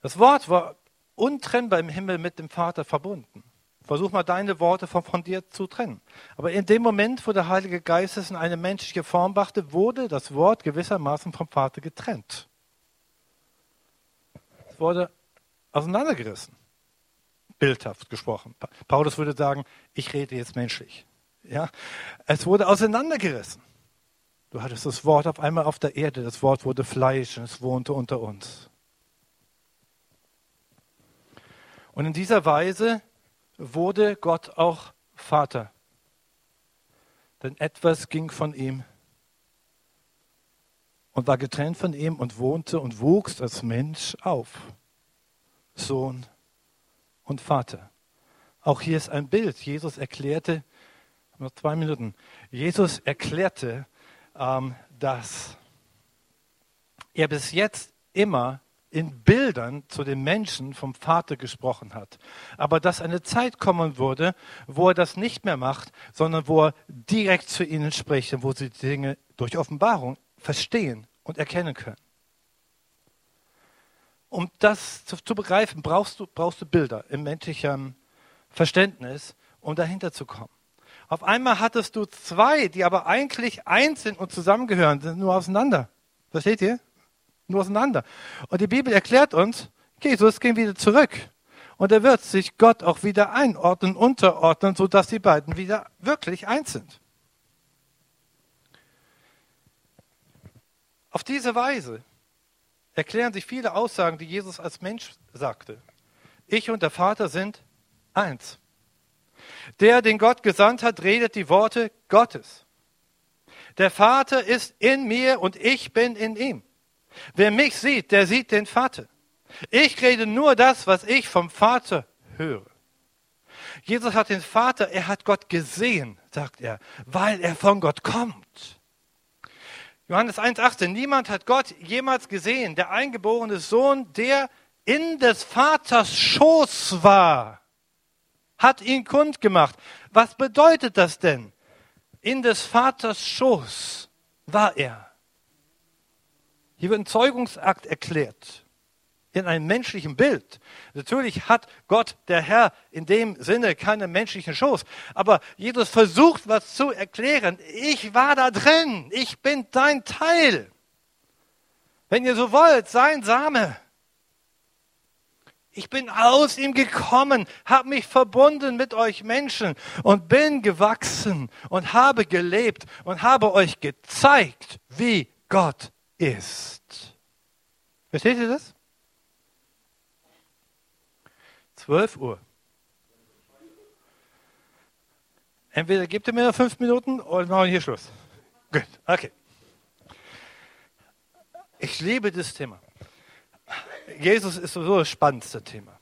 Das Wort war untrennbar im Himmel mit dem Vater verbunden. Versuch mal deine Worte von, von, dir zu trennen. Aber in dem Moment, wo der Heilige Geist es in eine menschliche Form brachte, wurde das Wort gewissermaßen vom Vater getrennt wurde auseinandergerissen. Bildhaft gesprochen. Paulus würde sagen, ich rede jetzt menschlich. Ja? Es wurde auseinandergerissen. Du hattest das Wort auf einmal auf der Erde, das Wort wurde Fleisch und es wohnte unter uns. Und in dieser Weise wurde Gott auch Vater. Denn etwas ging von ihm und war getrennt von ihm und wohnte und wuchs als Mensch auf. Sohn und Vater. Auch hier ist ein Bild. Jesus erklärte, noch zwei Minuten, Jesus erklärte, ähm, dass er bis jetzt immer in Bildern zu den Menschen vom Vater gesprochen hat. Aber dass eine Zeit kommen würde, wo er das nicht mehr macht, sondern wo er direkt zu ihnen spricht und wo sie die Dinge durch Offenbarung verstehen und erkennen können. Um das zu, zu begreifen, brauchst du, brauchst du Bilder im menschlichen Verständnis, um dahinter zu kommen. Auf einmal hattest du zwei, die aber eigentlich eins sind und zusammengehören, sind nur auseinander. Versteht ihr? Nur auseinander. Und die Bibel erklärt uns, Jesus ging wieder zurück. Und er wird sich Gott auch wieder einordnen, unterordnen, sodass die beiden wieder wirklich eins sind. Auf diese Weise erklären sich viele Aussagen, die Jesus als Mensch sagte. Ich und der Vater sind eins. Der, den Gott gesandt hat, redet die Worte Gottes. Der Vater ist in mir und ich bin in ihm. Wer mich sieht, der sieht den Vater. Ich rede nur das, was ich vom Vater höre. Jesus hat den Vater, er hat Gott gesehen, sagt er, weil er von Gott kommt. Johannes 1,18. Niemand hat Gott jemals gesehen. Der eingeborene Sohn, der in des Vaters Schoß war, hat ihn kundgemacht. Was bedeutet das denn? In des Vaters Schoß war er. Hier wird ein Zeugungsakt erklärt. in einem menschlichen Bild. Natürlich hat Gott, der Herr, in dem Sinne keinen menschlichen Schoß. Aber Jesus versucht, was zu erklären. Ich war da drin. Ich bin dein Teil. Wenn ihr so wollt, sein Same. Ich bin aus ihm gekommen, habe mich verbunden mit euch Menschen und bin gewachsen und habe gelebt und habe euch gezeigt, wie Gott ist. Versteht ihr das? 12 Uhr. Entweder gebt ihr mir noch fünf Minuten oder machen wir hier Schluss. Gut, okay. Ich liebe das Thema. Jesus ist sowieso das spannendste Thema.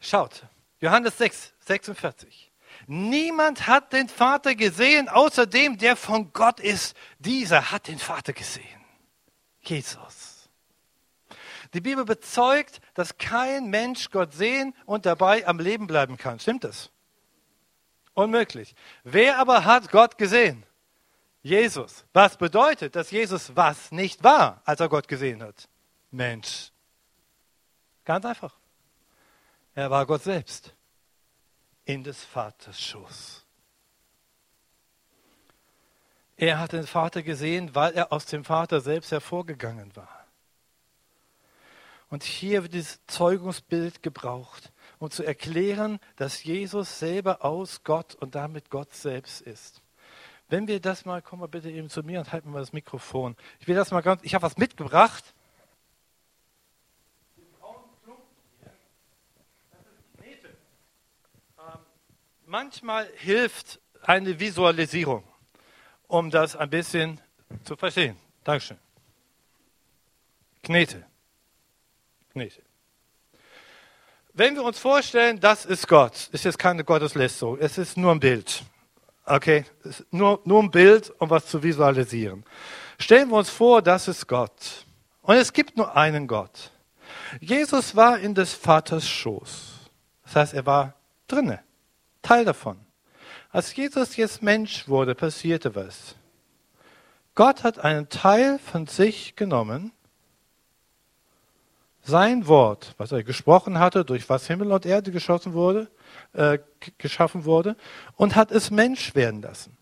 Schaut, Johannes 6, 46. Niemand hat den Vater gesehen, außer dem, der von Gott ist. Dieser hat den Vater gesehen. Jesus. Die Bibel bezeugt, dass kein Mensch Gott sehen und dabei am Leben bleiben kann. Stimmt das? Unmöglich. Wer aber hat Gott gesehen? Jesus. Was bedeutet, dass Jesus was nicht war, als er Gott gesehen hat? Mensch. Ganz einfach. Er war Gott selbst in des Vaters Schoß. Er hat den Vater gesehen, weil er aus dem Vater selbst hervorgegangen war. Und hier wird dieses Zeugungsbild gebraucht, um zu erklären, dass Jesus selber aus Gott und damit Gott selbst ist. Wenn wir das mal, komm mal bitte eben zu mir und halten mal das Mikrofon. Ich will das mal ganz, ich habe was mitgebracht. Manchmal hilft eine Visualisierung, um das ein bisschen zu verstehen. Dankeschön. Knete. Knete. Wenn wir uns vorstellen, das ist Gott, ist jetzt keine Gotteslästerung, es ist nur ein Bild. Okay, nur, nur ein Bild, um was zu visualisieren. Stellen wir uns vor, das ist Gott. Und es gibt nur einen Gott. Jesus war in des Vaters Schoß. Das heißt, er war drinne. Teil davon. Als Jesus jetzt Mensch wurde, passierte was. Gott hat einen Teil von sich genommen, sein Wort, was er gesprochen hatte, durch was Himmel und Erde geschossen wurde, äh, geschaffen wurde, und hat es Mensch werden lassen.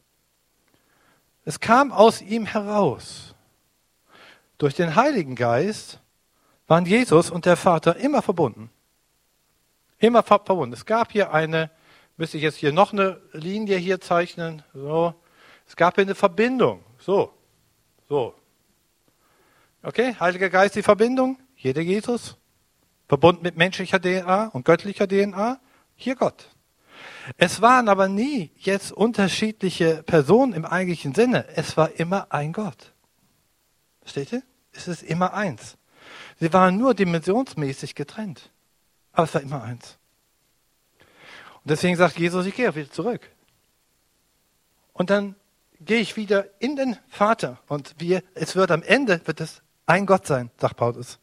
Es kam aus ihm heraus. Durch den Heiligen Geist waren Jesus und der Vater immer verbunden. Immer verbunden. Es gab hier eine müsste ich jetzt hier noch eine Linie hier zeichnen. So. Es gab hier eine Verbindung. So. So. Okay, Heiliger Geist, die Verbindung. Jeder Jesus. Verbunden mit menschlicher DNA und göttlicher DNA. Hier Gott. Es waren aber nie jetzt unterschiedliche Personen im eigentlichen Sinne. Es war immer ein Gott. Versteht ihr? Es ist immer eins. Sie waren nur dimensionsmäßig getrennt. Aber es war immer eins. Und deswegen sagt Jesus, ich gehe wieder zurück. Und dann gehe ich wieder in den Vater. Und wir, es wird am Ende, wird es ein Gott sein, sagt Paulus.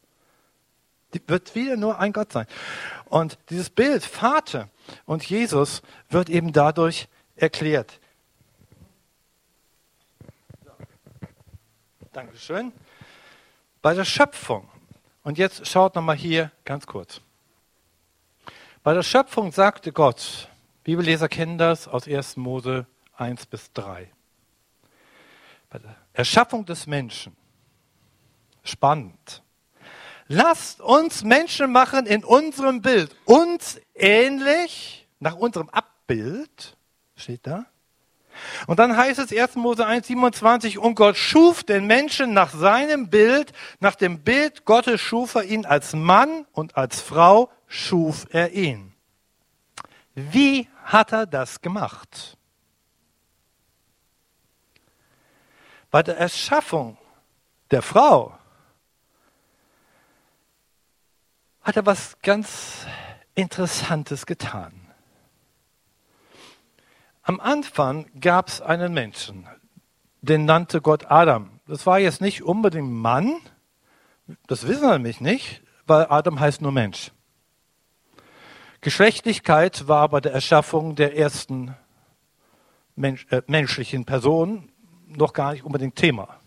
Die wird wieder nur ein Gott sein. Und dieses Bild Vater und Jesus wird eben dadurch erklärt. Dankeschön. Bei der Schöpfung. Und jetzt schaut nochmal hier ganz kurz. Bei der Schöpfung sagte Gott, Bibelleser kennen das aus 1. Mose 1 bis 3. Bei der Erschaffung des Menschen. Spannend. Lasst uns Menschen machen in unserem Bild, uns ähnlich, nach unserem Abbild, steht da. Und dann heißt es 1. Mose 1, 27, und Gott schuf den Menschen nach seinem Bild, nach dem Bild Gottes schuf er ihn als Mann und als Frau schuf er ihn. Wie hat er das gemacht? Bei der Erschaffung der Frau hat er was ganz Interessantes getan. Am Anfang gab es einen Menschen, den nannte Gott Adam. Das war jetzt nicht unbedingt Mann, das wissen wir nämlich nicht, weil Adam heißt nur Mensch. Geschlechtlichkeit war bei der Erschaffung der ersten Mensch, äh, menschlichen Person noch gar nicht unbedingt Thema.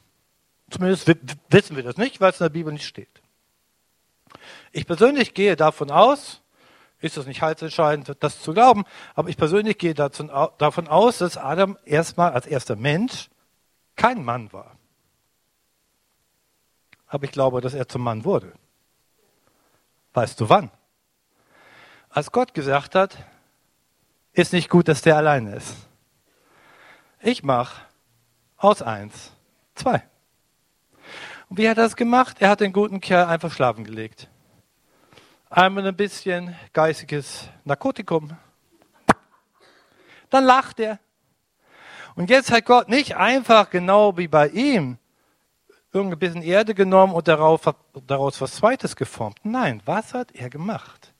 Zumindest wissen wir das nicht, weil es in der Bibel nicht steht. Ich persönlich gehe davon aus, ist das nicht heilsentscheidend, das zu glauben, aber ich persönlich gehe davon aus, dass Adam erstmal als erster Mensch kein Mann war. Aber ich glaube, dass er zum Mann wurde. Weißt du wann? Als Gott gesagt hat, ist nicht gut, dass der alleine ist. Ich mache aus eins zwei. Und wie hat er das gemacht? Er hat den guten Kerl einfach schlafen gelegt. Einmal ein bisschen geistiges Narkotikum. Dann lacht er. Und jetzt hat Gott nicht einfach genau wie bei ihm irgendein bisschen Erde genommen und daraus, daraus was Zweites geformt. Nein, was hat er gemacht?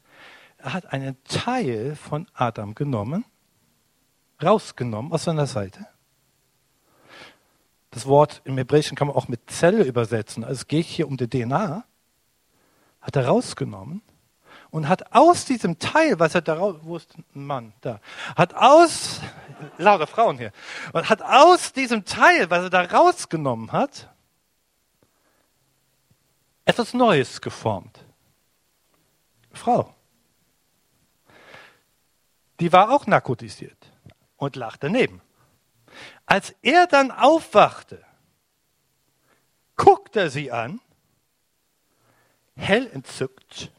Er hat einen Teil von Adam genommen, rausgenommen aus seiner Seite. Das Wort im Hebräischen kann man auch mit Zelle übersetzen. Also es geht hier um die DNA. Hat er rausgenommen und hat aus diesem Teil, was er daraus, wo ist ein Mann da, hat aus, lauter Frauen hier, und hat aus diesem Teil, was er da rausgenommen hat, etwas Neues geformt. Frau. Die war auch narkotisiert und lag daneben. Als er dann aufwachte, guckte er sie an, hell entzückt,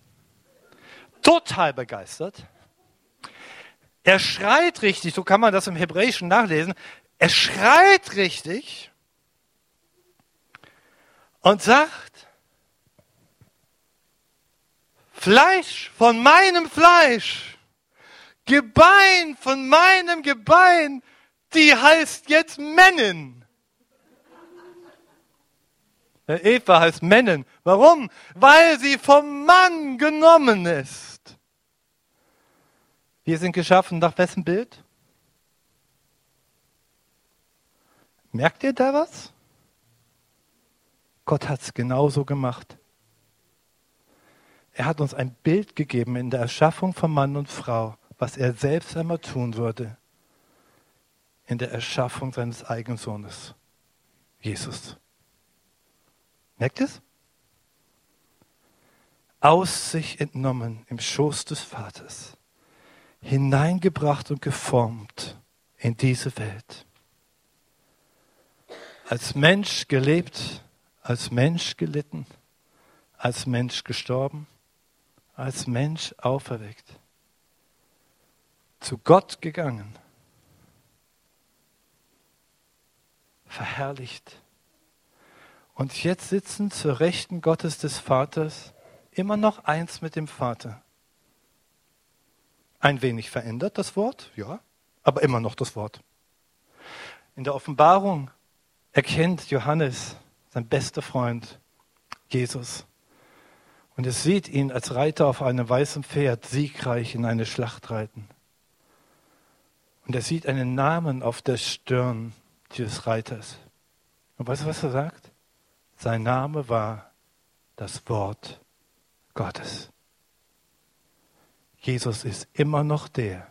total begeistert. Er schreit richtig, so kann man das im Hebräischen nachlesen. Er schreit richtig und sagt, Fleisch von meinem Fleisch, Gebein von meinem Gebein, die heißt jetzt Männin. Eva heißt Männin. Warum? Weil sie vom Mann genommen ist. Wir sind geschaffen nach wessen Bild? Merkt ihr da was? Gott hat es genauso gemacht. Er hat uns ein Bild gegeben in der Erschaffung von Mann und Frau, was er selbst einmal tun würde in der Erschaffung seines eigenen Sohnes, Jesus. Merkt es? Aus sich entnommen im Schoß des Vaters, hineingebracht und geformt in diese Welt. Als Mensch gelebt, als Mensch gelitten, als Mensch gestorben, als Mensch auferweckt, zu Gott gegangen verherrlicht. Und jetzt sitzen zur Rechten Gottes des Vaters immer noch eins mit dem Vater. Ein wenig verändert das Wort, ja, aber immer noch das Wort. In der Offenbarung erkennt Johannes, sein bester Freund, Jesus. Und er sieht ihn als Reiter auf einem weißen Pferd siegreich in eine Schlacht reiten. Und er sieht einen Namen auf der Stirn des Reiters. Und weißt du, was er sagt? Sein Name war das Wort Gottes. Jesus ist immer noch der,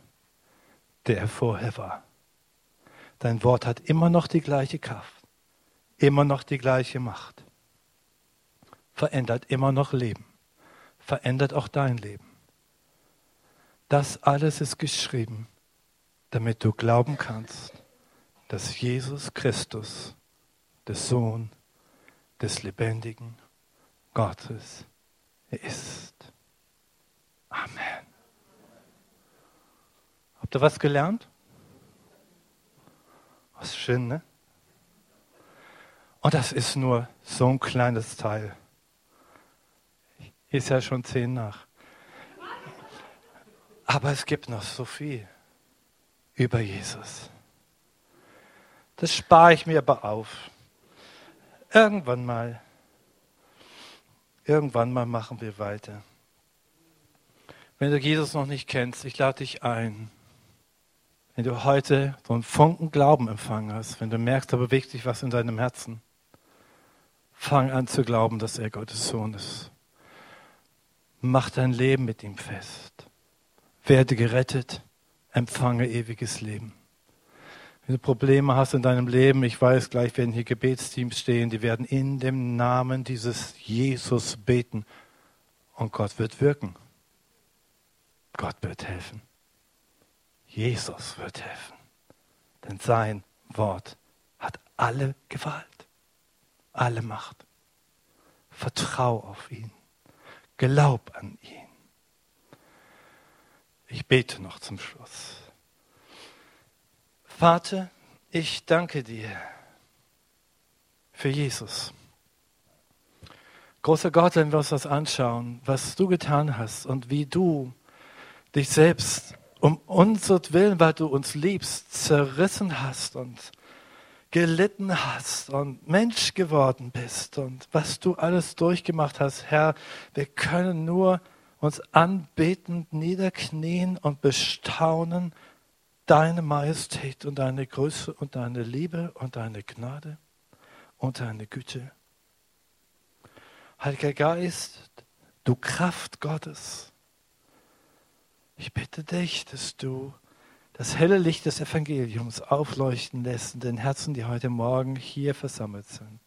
der er vorher war. Dein Wort hat immer noch die gleiche Kraft, immer noch die gleiche Macht, verändert immer noch Leben, verändert auch dein Leben. Das alles ist geschrieben, damit du glauben kannst dass Jesus Christus der Sohn des lebendigen Gottes ist. Amen. Habt ihr was gelernt? Was schön, ne? Und das ist nur so ein kleines Teil. Ist ja schon zehn nach. Aber es gibt noch so viel über Jesus. Das spare ich mir aber auf. Irgendwann mal. Irgendwann mal machen wir weiter. Wenn du Jesus noch nicht kennst, ich lade dich ein. Wenn du heute so einen Funken Glauben empfangen hast, wenn du merkst, da bewegt sich was in deinem Herzen, fang an zu glauben, dass er Gottes Sohn ist. Mach dein Leben mit ihm fest. Werde gerettet, empfange ewiges Leben. Wenn du Probleme hast in deinem Leben, ich weiß, gleich werden hier Gebetsteams stehen, die werden in dem Namen dieses Jesus beten. Und Gott wird wirken. Gott wird helfen. Jesus wird helfen. Denn sein Wort hat alle Gewalt, alle Macht. Vertrau auf ihn. Glaub an ihn. Ich bete noch zum Schluss. Vater, ich danke dir für Jesus. Großer Gott, wenn wir uns das anschauen, was du getan hast und wie du dich selbst um unser Willen, weil du uns liebst, zerrissen hast und gelitten hast und Mensch geworden bist und was du alles durchgemacht hast, Herr, wir können nur uns anbetend niederknien und bestaunen deine Majestät und deine Größe und deine Liebe und deine Gnade und deine Güte. Heiliger Geist, du Kraft Gottes, ich bitte dich, dass du das helle Licht des Evangeliums aufleuchten lässt in den Herzen, die heute Morgen hier versammelt sind.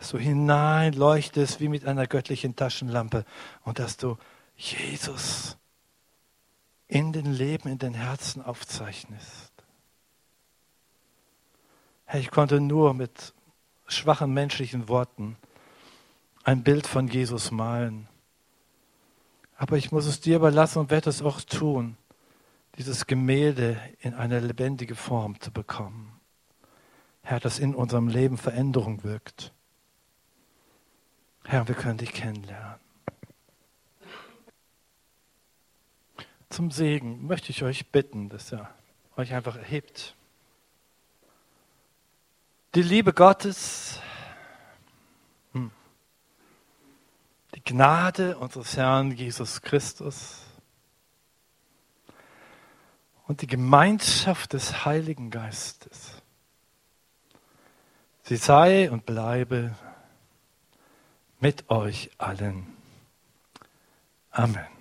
Dass du hineinleuchtest wie mit einer göttlichen Taschenlampe und dass du Jesus in den Leben, in den Herzen aufzeichnest. Herr, ich konnte nur mit schwachen menschlichen Worten ein Bild von Jesus malen. Aber ich muss es dir überlassen und werde es auch tun, dieses Gemälde in eine lebendige Form zu bekommen. Herr, dass in unserem Leben Veränderung wirkt. Herr, wir können dich kennenlernen. Zum Segen möchte ich euch bitten, dass ihr euch einfach erhebt. Die Liebe Gottes, die Gnade unseres Herrn Jesus Christus und die Gemeinschaft des Heiligen Geistes. Sie sei und bleibe mit euch allen. Amen.